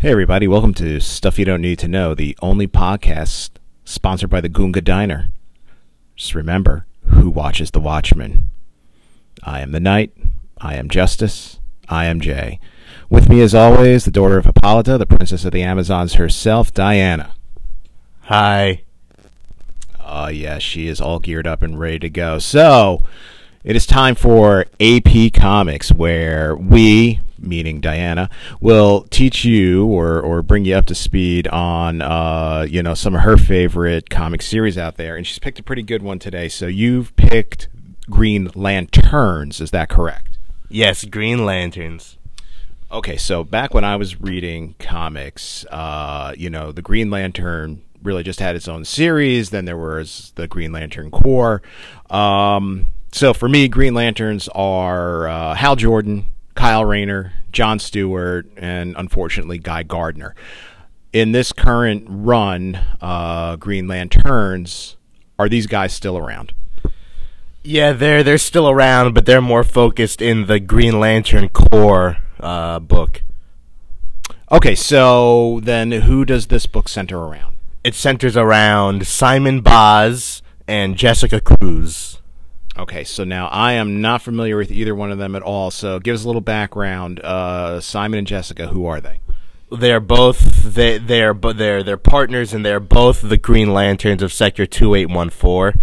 Hey, everybody, welcome to Stuff You Don't Need to Know, the only podcast sponsored by the Goonga Diner. Just remember who watches The Watchmen. I am the Knight, I am Justice, I am Jay. With me, as always, the daughter of Hippolyta, the princess of the Amazons herself, Diana. Hi. Oh, yeah, she is all geared up and ready to go. So, it is time for AP Comics, where we, meaning Diana, will teach you or, or bring you up to speed on uh, you know some of her favorite comic series out there. And she's picked a pretty good one today. So you've picked Green Lanterns, is that correct? Yes, Green Lanterns. Okay, so back when I was reading comics, uh, you know, the Green Lantern really just had its own series. Then there was the Green Lantern Corps. Um, so for me, Green Lanterns are uh, Hal Jordan, Kyle Rayner, John Stewart, and unfortunately Guy Gardner. In this current run, uh, Green Lanterns, are these guys still around? Yeah, they're they're still around, but they're more focused in the Green Lantern Corps uh, book. Okay, so then who does this book center around? It centers around Simon Baz and Jessica Cruz. Okay, so now I am not familiar with either one of them at all. So give us a little background. Uh, Simon and Jessica, who are they? They're both they they're but they're they're partners and they're both the Green Lanterns of Sector two eight one four.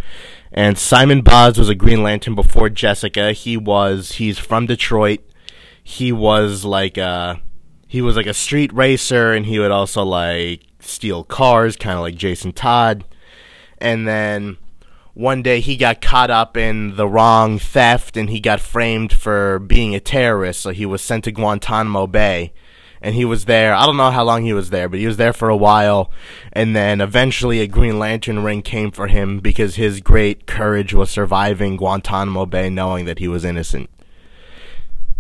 And Simon Baz was a Green Lantern before Jessica. He was he's from Detroit. He was like a he was like a street racer and he would also like steal cars, kind of like Jason Todd. And then one day he got caught up in the wrong theft and he got framed for being a terrorist. So he was sent to Guantanamo Bay. And he was there. I don't know how long he was there, but he was there for a while. And then eventually a Green Lantern ring came for him because his great courage was surviving Guantanamo Bay knowing that he was innocent.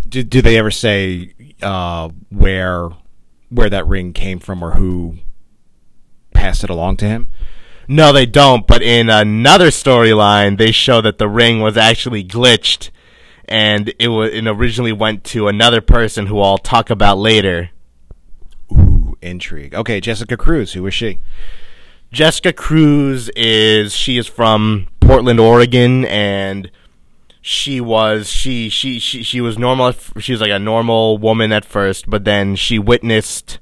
Do, do they ever say uh, where where that ring came from or who passed it along to him? No, they don't. But in another storyline, they show that the ring was actually glitched, and it was it originally went to another person who I'll talk about later. Ooh, intrigue. Okay, Jessica Cruz. Who is she? Jessica Cruz is she is from Portland, Oregon, and she was she she she she was normal. She was like a normal woman at first, but then she witnessed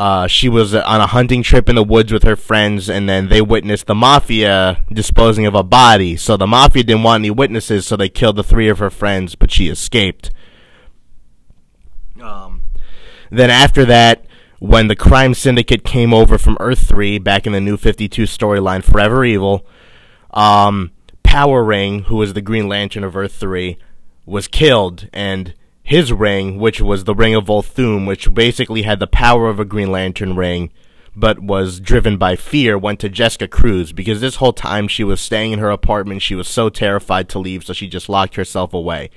uh, she was on a hunting trip in the woods with her friends, and then they witnessed the mafia disposing of a body. So the mafia didn't want any witnesses, so they killed the three of her friends, but she escaped. Um, then after that, when the crime syndicate came over from Earth 3 back in the New 52 storyline, Forever Evil, um, Power Ring, who was the Green Lantern of Earth 3, was killed, and his ring, which was the Ring of Volthoom, which basically had the power of a Green Lantern ring, but was driven by fear, went to Jessica Cruz because this whole time she was staying in her apartment. She was so terrified to leave, so she just locked herself away.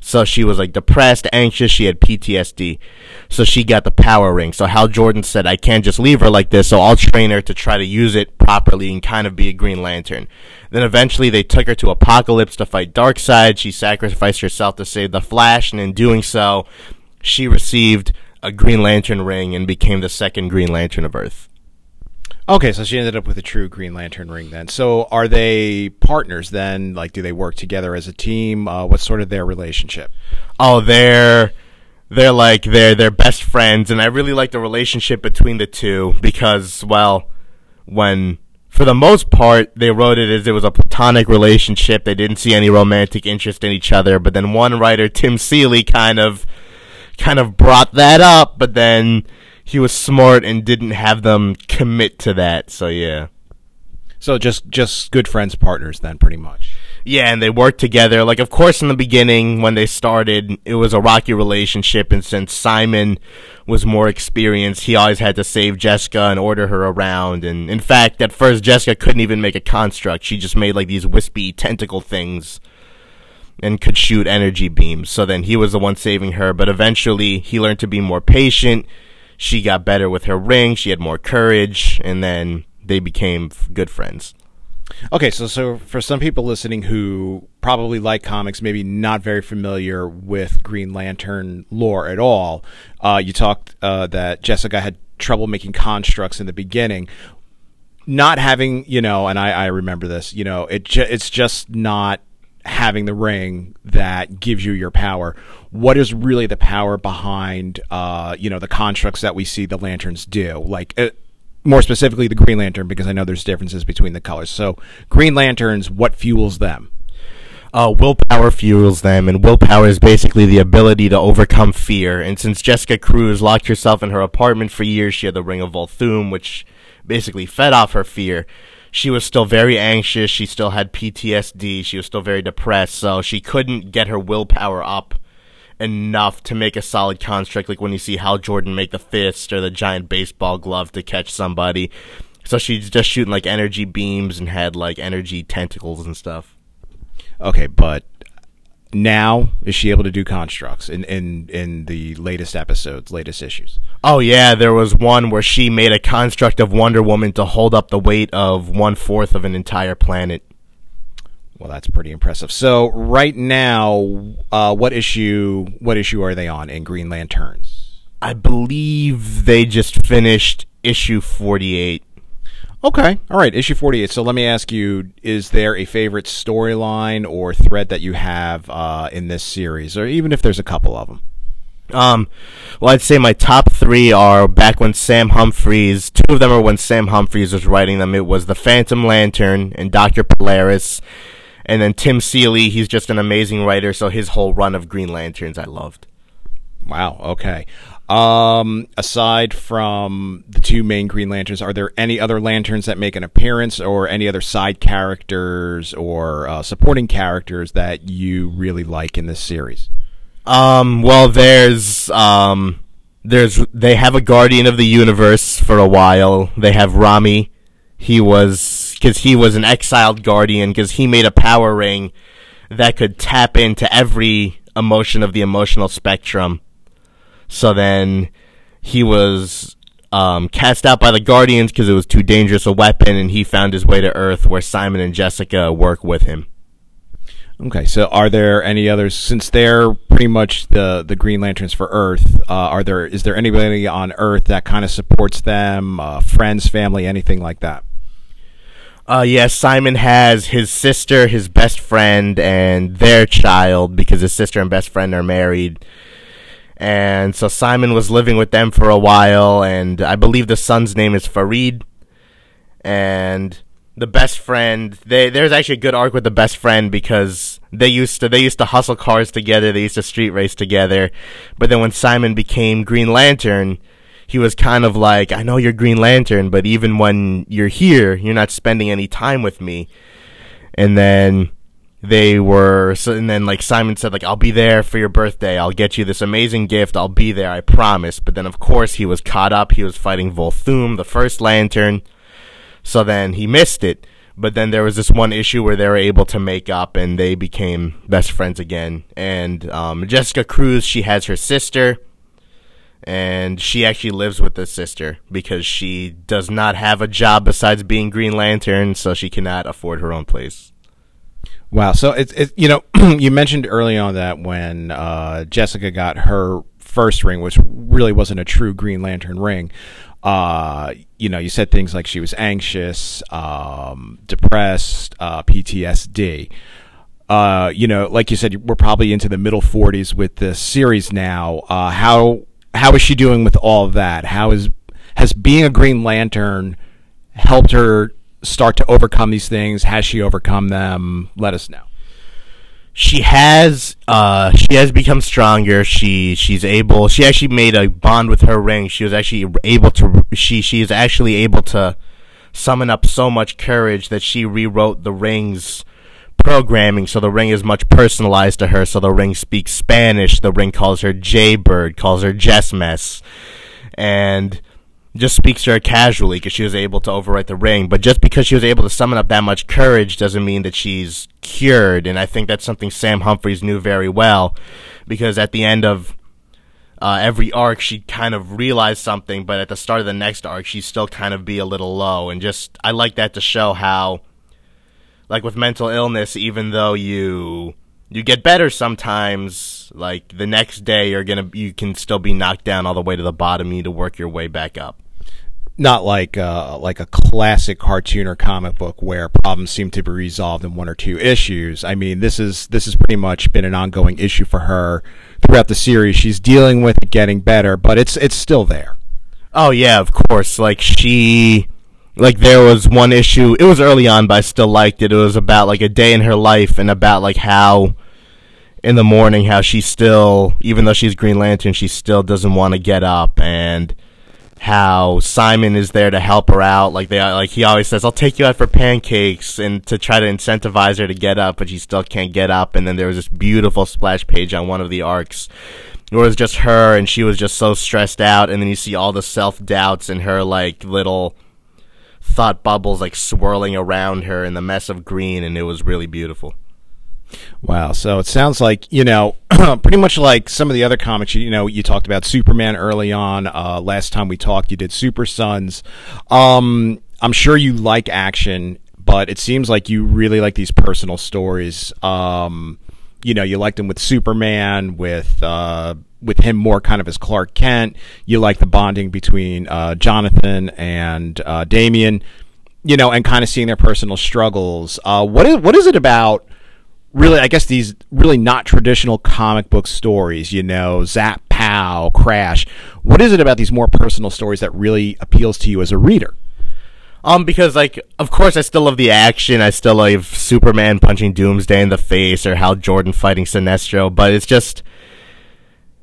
So she was like depressed, anxious. She had PTSD. So she got the power ring. So Hal Jordan said, I can't just leave her like this. So I'll train her to try to use it properly and kind of be a Green Lantern. Then eventually they took her to Apokolips to fight Darkseid. She sacrificed herself to save the Flash. And in doing so, she received a Green Lantern ring and became the second Green Lantern of Earth. Okay, so she ended up with a true Green Lantern ring then. So are they partners then? Like, do they work together as a team? Uh, what's sort of their relationship? Oh, they're they're like they're they're best friends, and I really like the relationship between the two because, well, when for the most part they wrote it as it was a platonic relationship. They didn't see any romantic interest in each other, but then one writer, Tim Seeley, kind of kind of brought that up, but then he was smart and didn't have them commit to that. So yeah. So just just good friends, partners, then pretty much. Yeah, and they worked together. Like, of course, in the beginning when they started, it was a rocky relationship, and since Simon was more experienced, he always had to save Jessica and order her around. And in fact, at first, Jessica couldn't even make a construct; she just made like these wispy tentacle things and could shoot energy beams. So then he was the one saving her. But eventually, he learned to be more patient she got better with her ring. She had more courage, and then they became good friends. Okay, so so for some people listening who probably like comics, maybe not very familiar with Green Lantern lore at all, uh, you talked uh, that Jessica had trouble making constructs in the beginning. Not having, you know, and I, I remember this, you know, it ju- it's just not having the ring that gives you your power. What is really the power behind, uh, you know, the constructs that we see the lanterns do? Like, uh, more specifically, the Green Lantern, because I know there's differences between the colors. So, Green Lanterns, what fuels them? uh, willpower fuels them, and willpower is basically the ability to overcome fear. And since Jessica Cruz locked herself in her apartment for years, she had the Ring of Volthoom, which basically fed off her fear. She was still very anxious. She still had PTSD. She was still very depressed. So she couldn't get her willpower up enough to make a solid construct, like when you see Hal Jordan make the fist or the giant baseball glove to catch somebody. So she's just shooting like energy beams and had like energy tentacles and stuff. Okay, but now is she able to do constructs in in in the latest episodes, latest issues? Oh yeah, there was one where she made a construct of Wonder Woman to hold up the weight of one fourth of an entire planet. Well, that's pretty impressive. So right now, uh, what issue what issue are they on in Green Lanterns? I believe they just finished issue forty eight. Okay. All right. Issue 48. So let me ask you is there a favorite storyline or thread that you have uh, in this series, or even if there's a couple of them? Um, well, I'd say my top three are back when Sam Humphries. Two of them are when Sam Humphries was writing them. It was the Phantom Lantern and Doctor Polaris, and then Tim Seeley. He's just an amazing writer, so his whole run of Green Lanterns I loved. Wow. Okay. Um, aside from the two main Green Lanterns, are there any other lanterns that make an appearance, or any other side characters or uh, supporting characters that you really like in this series? Um, well, there's um, there's they have a Guardian of the Universe for a while. They have Rami. He was because he was an exiled Guardian because he made a power ring that could tap into every emotion of the emotional spectrum so then he was um, cast out by the Guardians because it was too dangerous a weapon, and he found his way to Earth where Simon and Jessica work with him. Okay, so are there any others since they're pretty much the the Green Lanterns for Earth? Uh, are there is there anybody on Earth that kind of supports them? Uh, friends, family, anything like that? Uh, yes, Simon has his sister, his best friend, and their child because his sister and best friend are married. And so Simon was living with them for a while, and I believe the son's name is Farid. And the best friend, they there's actually a good arc with the best friend because they used to they used to hustle cars together, they used to street race together. But then when Simon became Green Lantern, he was kind of like, I know you're Green Lantern, but even when you're here, you're not spending any time with me. And then they were so, and then like Simon said like I'll be there for your birthday. I'll get you this amazing gift. I'll be there, I promise. But then of course he was caught up. He was fighting Volthoom, the first lantern. So then he missed it. But then there was this one issue where they were able to make up and they became best friends again. And um, Jessica Cruz, she has her sister and she actually lives with the sister because she does not have a job besides being Green Lantern, so she cannot afford her own place. Wow. So it's it, you know you mentioned early on that when uh, Jessica got her first ring, which really wasn't a true Green Lantern ring. Uh, you know, you said things like she was anxious, um, depressed, uh, PTSD. Uh, you know, like you said, we're probably into the middle 40s with this series now. Uh, how how is she doing with all of that? How is has being a Green Lantern helped her start to overcome these things? Has she overcome them? Let us know. She has uh she has become stronger. She she's able she actually made a bond with her ring. She was actually able to she she is actually able to summon up so much courage that she rewrote the ring's programming so the ring is much personalized to her so the ring speaks Spanish. The ring calls her Jaybird, calls her Jess Mess. And just speaks to her casually because she was able to overwrite the ring. But just because she was able to summon up that much courage doesn't mean that she's cured. And I think that's something Sam Humphries knew very well because at the end of uh, every arc, she kind of realized something, but at the start of the next arc, she'd still kind of be a little low. And just, I like that to show how like with mental illness, even though you you get better sometimes, like the next day you're gonna you can still be knocked down all the way to the bottom. You need to work your way back up. Not like uh, like a classic cartoon or comic book where problems seem to be resolved in one or two issues. I mean, this is this has pretty much been an ongoing issue for her throughout the series. She's dealing with it, getting better, but it's it's still there. Oh yeah, of course. Like she like there was one issue it was early on but i still liked it. It was about like a day in her life and about like how in the morning how she still even though she's green lantern she still doesn't want to get up and how simon is there to help her out. Like they like he always says i'll take you out for pancakes and to try to incentivize her to get up but she still can't get up. And then there was this beautiful splash page on one of the arcs it was just her and she was just so stressed out. And then you see all the self-doubts in her like little thought bubbles like swirling around her in the mess of green, and it was really beautiful. Wow. So it sounds like, you know, pretty much like some of the other comics, you know, you talked about Superman early on. Uh, last time we talked, you did Super Sons. Um, I'm sure you like action, but it seems like you really like these personal stories. Um, you know, you liked them with Superman, with uh, with him more kind of as Clark Kent. You like the bonding between uh, Jonathan and uh, Damian, you know, and kind of seeing their personal struggles. Uh, what is what is it about? Really, I guess these really not traditional comic book stories, you know, Zap, Pow, Crash. What is it about these more personal stories that really appeals to you as a reader? Um, because like, of course, I still love the action. I still love Superman punching Doomsday in the face or Hal Jordan fighting Sinestro. But it's just,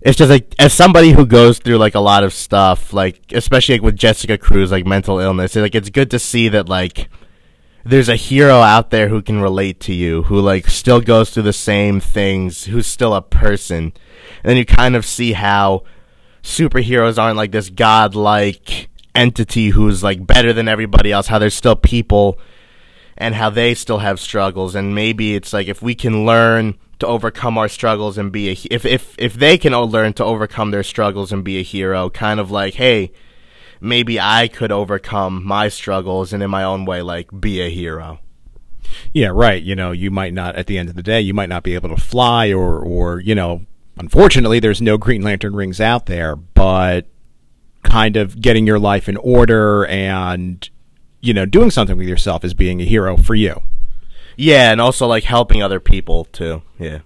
it's just like as somebody who goes through like a lot of stuff, like especially like with Jessica Cruz, like mental illness. Like it's good to see that like there's a hero out there who can relate to you, who like still goes through the same things, who's still a person. And then you kind of see how superheroes aren't like this godlike entity who's like better than everybody else, how there's still people and how they still have struggles and maybe it's like if we can learn to overcome our struggles and be a if if if they can learn to overcome their struggles and be a hero kind of like hey maybe I could overcome my struggles and in my own way like be a hero yeah right you know you might not at the end of the day you might not be able to fly or or you know unfortunately there's no green lantern rings out there but kind of getting your life in order and you know doing something with yourself is being a hero for you. Yeah, and also like helping other people too. Yeah.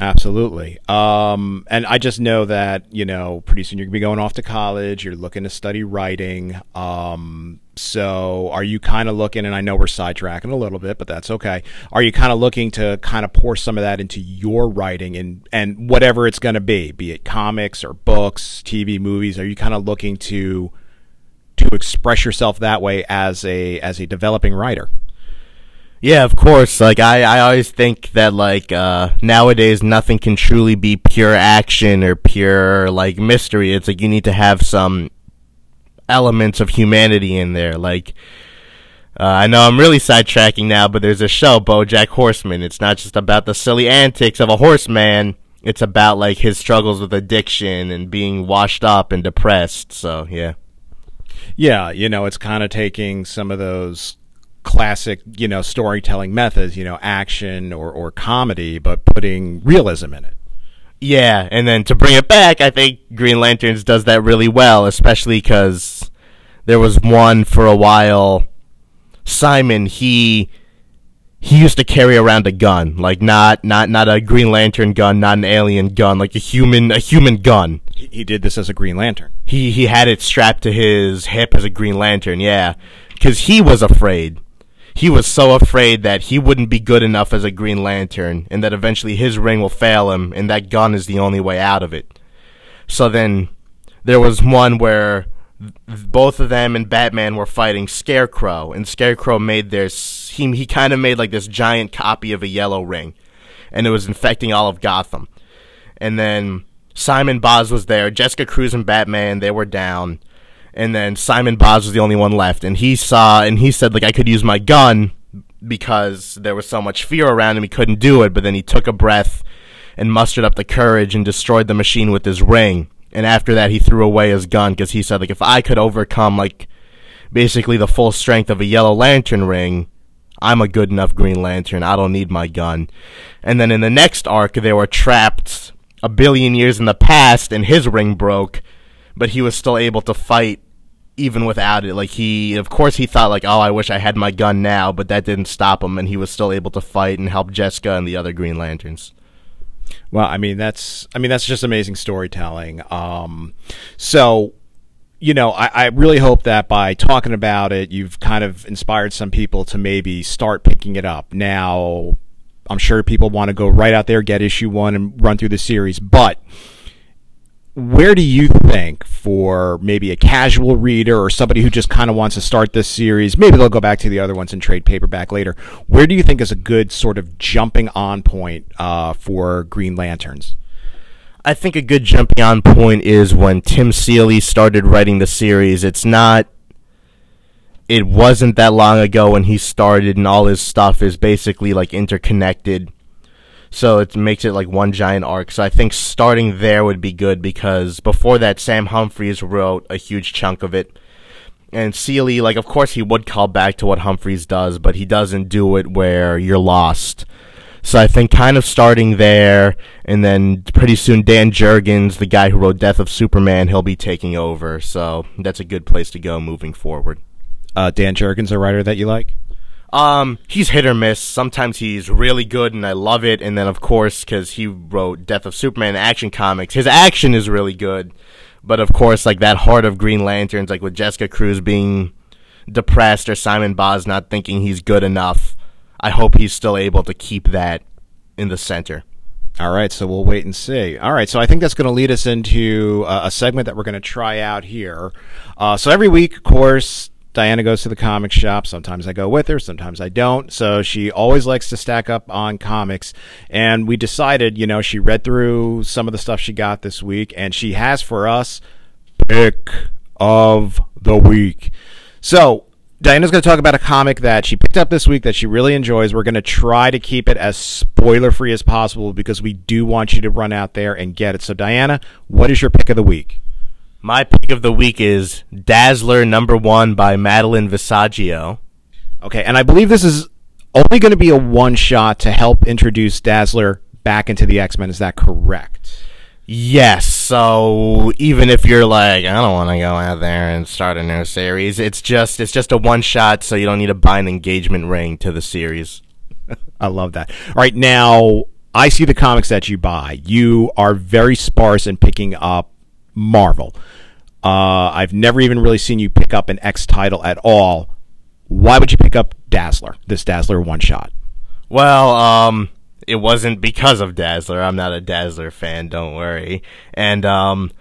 Absolutely. Um, and I just know that, you know, pretty soon you're going to be going off to college. You're looking to study writing. Um, so are you kind of looking, and I know we're sidetracking a little bit, but that's okay. Are you kind of looking to kind of pour some of that into your writing and, and whatever it's going to be, be it comics or books, TV, movies? Are you kind of looking to, to express yourself that way as a, as a developing writer? Yeah, of course. Like I, I always think that like uh, nowadays nothing can truly be pure action or pure like mystery. It's like you need to have some elements of humanity in there. Like uh, I know I'm really sidetracking now, but there's a show, BoJack Horseman. It's not just about the silly antics of a horseman. It's about like his struggles with addiction and being washed up and depressed. So yeah. Yeah, you know, it's kind of taking some of those classic, you know, storytelling methods, you know, action or, or comedy, but putting realism in it. Yeah, and then to bring it back, I think Green Lanterns does that really well, especially because there was one for a while. Simon, he he used to carry around a gun, like not not not a Green Lantern gun, not an alien gun, like a human a human gun. He, he did this as a Green Lantern. He he had it strapped to his hip as a Green Lantern, yeah, because he was afraid he was so afraid that he wouldn't be good enough as a Green Lantern and that eventually his ring will fail him and that gun is the only way out of it. So then there was one where both of them and Batman were fighting Scarecrow and Scarecrow made this he he kind of made like this giant copy of a yellow ring and it was infecting all of Gotham. And then Simon Baz was there, Jessica Cruz and Batman, they were down and then Simon Baz was the only one left, and he saw and he said like I could use my gun because there was so much fear around him he couldn't do it, but then he took a breath and mustered up the courage and destroyed the machine with his ring. And after that, he threw away his gun because he said like if I could overcome like basically the full strength of a Yellow Lantern ring, I'm a good enough Green Lantern. I don't need my gun. And then in the next arc, they were trapped a billion years in the past, and his ring broke, but he was still able to fight even without it. Like he, of course, he thought like, oh, I wish I had my gun now, but that didn't stop him, and he was still able to fight and help Jessica and the other Green Lanterns. Well, I mean that's I mean that's just amazing storytelling. Um, so you know, I, I, really hope that by talking about it, you've kind of inspired some people to maybe start picking it up. Now, I'm sure people want to go right out there, get issue one, and run through the series. But where do you think for maybe a casual reader or somebody who just kind of wants to start this series, maybe they'll go back to the other ones and trade paperback later. Where do you think is a good sort of jumping on point uh, for Green Lanterns? I think a good jumping on point is when Tim Seeley started writing the series. It's not it wasn't that long ago when he started and all his stuff is basically like interconnected. So it makes it like one giant arc. So I think starting there would be good because before that Sam Humphries wrote a huge chunk of it. And Seeley, like of course he would call back to what Humphries does, but he doesn't do it where you're lost. So I think kind of starting there, and then pretty soon Dan Jurgens, the guy who wrote Death of Superman, he'll be taking over. So that's a good place to go moving forward. Uh, Dan Jurgens, a writer that you like? Um, he's hit or miss. Sometimes he's really good, and I love it. And then, of course, because he wrote Death of Superman action comics, his action is really good. But of course, like that heart of Green Lanterns, like with Jessica Cruz being depressed or Simon Baz not thinking he's good enough I hope he's still able to keep that in the center. All right, so we'll wait and see. All right, so I think that's going to lead us into uh, a segment that we're going to try out here. Uh, so every week, of course, Diana goes to the comic shop. Sometimes I go with her, sometimes I don't. So she always likes to stack up on comics. And we decided, you know, she read through some of the stuff she got this week, and she has for us pick of the week. So Diana's going to talk about a comic that she picked up this week that she really enjoys. We're going to try to keep it as spoiler free as possible because we do want you to run out there and get it. So, Diana, what is your pick of the week? My pick of the week is Dazzler number one by Madeline Visaggio. Okay, and I believe this is only going to be a one shot to help introduce Dazzler back into the X Men. Is that correct? Yes. So even if you're like, I don't want to go out there and start a new series, it's just it's just a one shot, so you don't need to buy an engagement ring to the series. I love that. All right, now I see the comics that you buy. You are very sparse in picking up Marvel. Uh, I've never even really seen you pick up an X title at all. Why would you pick up Dazzler? This Dazzler one shot. Well, um, it wasn't because of Dazzler. I'm not a Dazzler fan, don't worry. And um,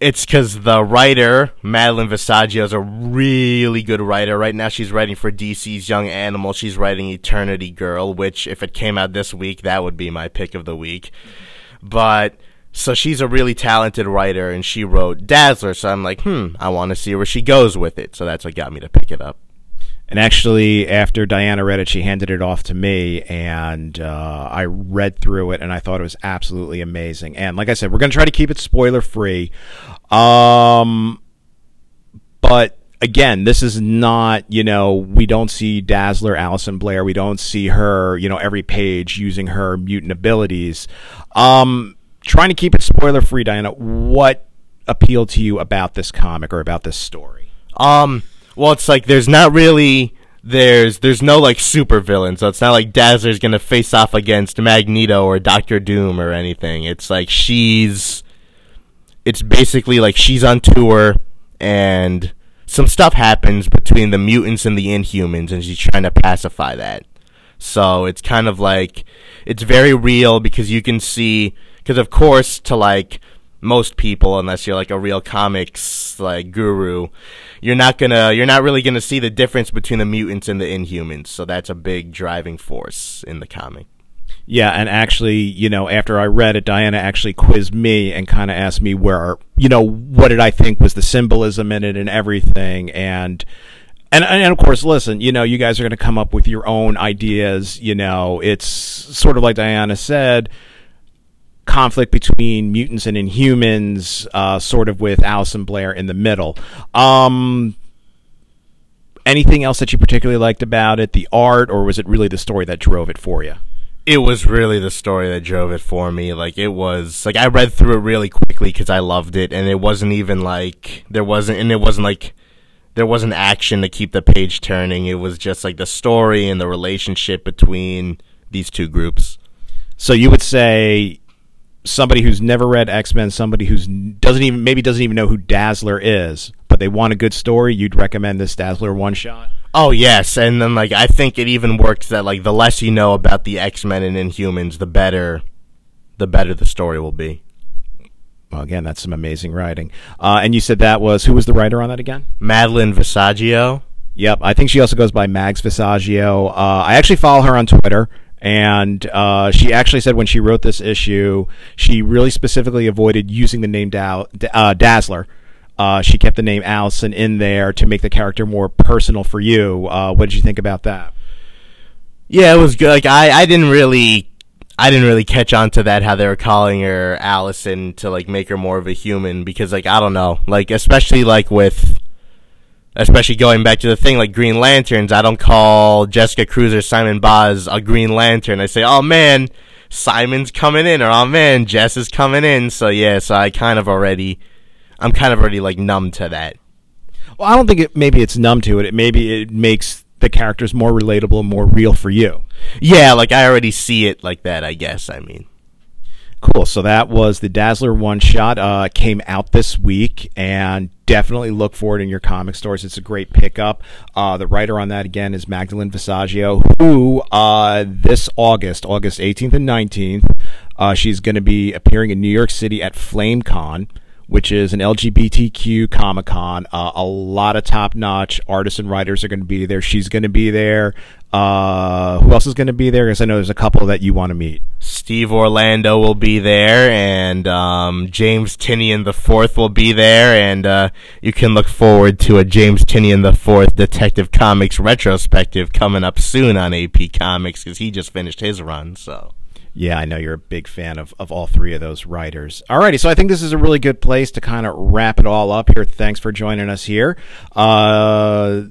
it's because the writer, Madeline Visaggio, is a really good writer. Right now, she's writing for DC's Young Animal. She's writing Eternity Girl, which, if it came out this week, that would be my pick of the week. But. So she's a really talented writer, and she wrote Dazzler. So I'm like, hmm, I want to see where she goes with it. So that's what got me to pick it up. And actually, after Diana read it, she handed it off to me, and uh, I read through it, and I thought it was absolutely amazing. And like I said, we're going to try to keep it spoiler free. Um, but again, this is not, you know, we don't see Dazzler, Alison Blair. We don't see her, you know, every page using her mutant abilities. Um, trying to keep it spoiler free, Diana. What appealed to you about this comic or about this story? Um, well, it's like there's not really there's there's no like super villain, so it's not like Dazzler's gonna face off against Magneto or Doctor Doom or anything. It's like she's it's basically like she's on tour and some stuff happens between the mutants and the inhumans and she's trying to pacify that. So it's kind of like it's very real because you can see because of course to like most people unless you're like a real comics like guru you're not gonna you're not really gonna see the difference between the mutants and the inhumans. So that's a big driving force in the comic. Yeah and actually you know after i read it diana actually quizzed me and kind of asked me where you know what did i think was the symbolism in it and everything. And and, and of course, listen, you know, you guys are going to come up with your own ideas. You know, it's sort of like Diana said, conflict between mutants and inhumans, uh, sort of with Alison Blair in the middle. Um, anything else that you particularly liked about it? The art, or was it really the story that drove it for you? it was really the story that drove it for me. Like it was like I read through it really quickly because I loved it, and it wasn't even like there wasn't, and it wasn't like there wasn't action to keep the page turning. It was just like the story and the relationship between these two groups. So you would say somebody who's never read X Men, somebody who's doesn't even maybe doesn't even know who Dazzler is, but they want a good story, you'd recommend this Dazzler one shot. Oh yes, and then like I think it even works that like the less you know about the X Men and Inhumans, the better, the better the story will be. Well, again, that's some amazing writing. Uh, and you said that was who was the writer on that again? Madeline Visaggio. Yep, I think she also goes by Mags Visaggio. Uh, I actually follow her on Twitter. And uh, she actually said when she wrote this issue, she really specifically avoided using the name uh, Dazzler. Uh, she kept the name Alison in there to make the character more personal for you. Uh, what did you think about that? Yeah, it was good. Like I, I didn't really, I didn't really catch on to that how they were calling her Alison to like make her more of a human because like I don't know, like especially like with especially going back to the thing like Green Lanterns, I don't call Jessica Cruz or Simon Baz a Green Lantern. I say, oh man, Simon's coming in, or oh man, Jess is coming in. So yeah, so I kind of already, I'm kind of already like numb to that. Well, I don't think it. Maybe it's numb to it. It maybe it makes the characters more relatable, and more real for you. Yeah, like I already see it like that. I guess. I mean. Cool. So that was the Dazzler one shot. Uh, came out this week, and definitely look for it in your comic stores. It's a great pickup. Uh, the writer on that again is Magdalene Visaggio, who uh, this August, August 18th and 19th, uh, she's going to be appearing in New York City at FlameCon which is an LGBTQ Comic Con. Uh, a lot of top notch artists and writers are going to be there. She's going to be there. Uh, who else is going to be there? Because I know there's a couple that you want to meet. Steve Orlando will be there, and um, James Tynion the Fourth will be there, and uh, you can look forward to a James Tynion the Fourth Detective Comics retrospective coming up soon on AP Comics because he just finished his run. So yeah, I know you're a big fan of, of all three of those writers. Alrighty, so I think this is a really good place to kind of wrap it all up here. Thanks for joining us here. Uh,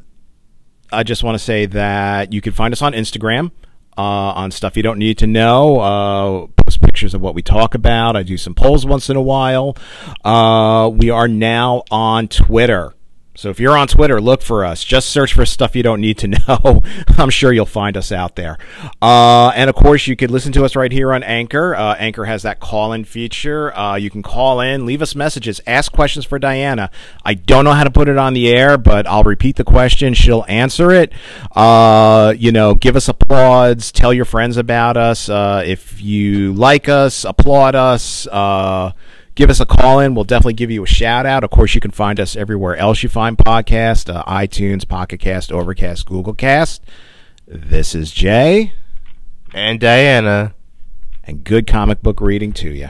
I just want to say that you can find us on Instagram. Uh, on stuff you don't need to know. Uh, post pictures of what we talk about. I do some polls once in a while. Uh, we are now on Twitter. So if you're on Twitter, look for us. Just search for stuff you don't need to know. I'm sure you'll find us out there. Uh, and of course, you could listen to us right here on Anchor. Uh, Anchor has that call in feature. Uh, you can call in, leave us messages, ask questions for Diana. I don't know how to put it on the air, but I'll repeat the question. She'll answer it. Uh, you know, give us applause. Tell your friends about us. Uh, if you like us, applaud us uh, give us a call in. We'll definitely give you a shout out. Of course, you can find us everywhere else you find podcast uh, iTunes, Pocket Cast, Overcast, Google Cast. This is Jay. And Diana. And good comic book reading to you.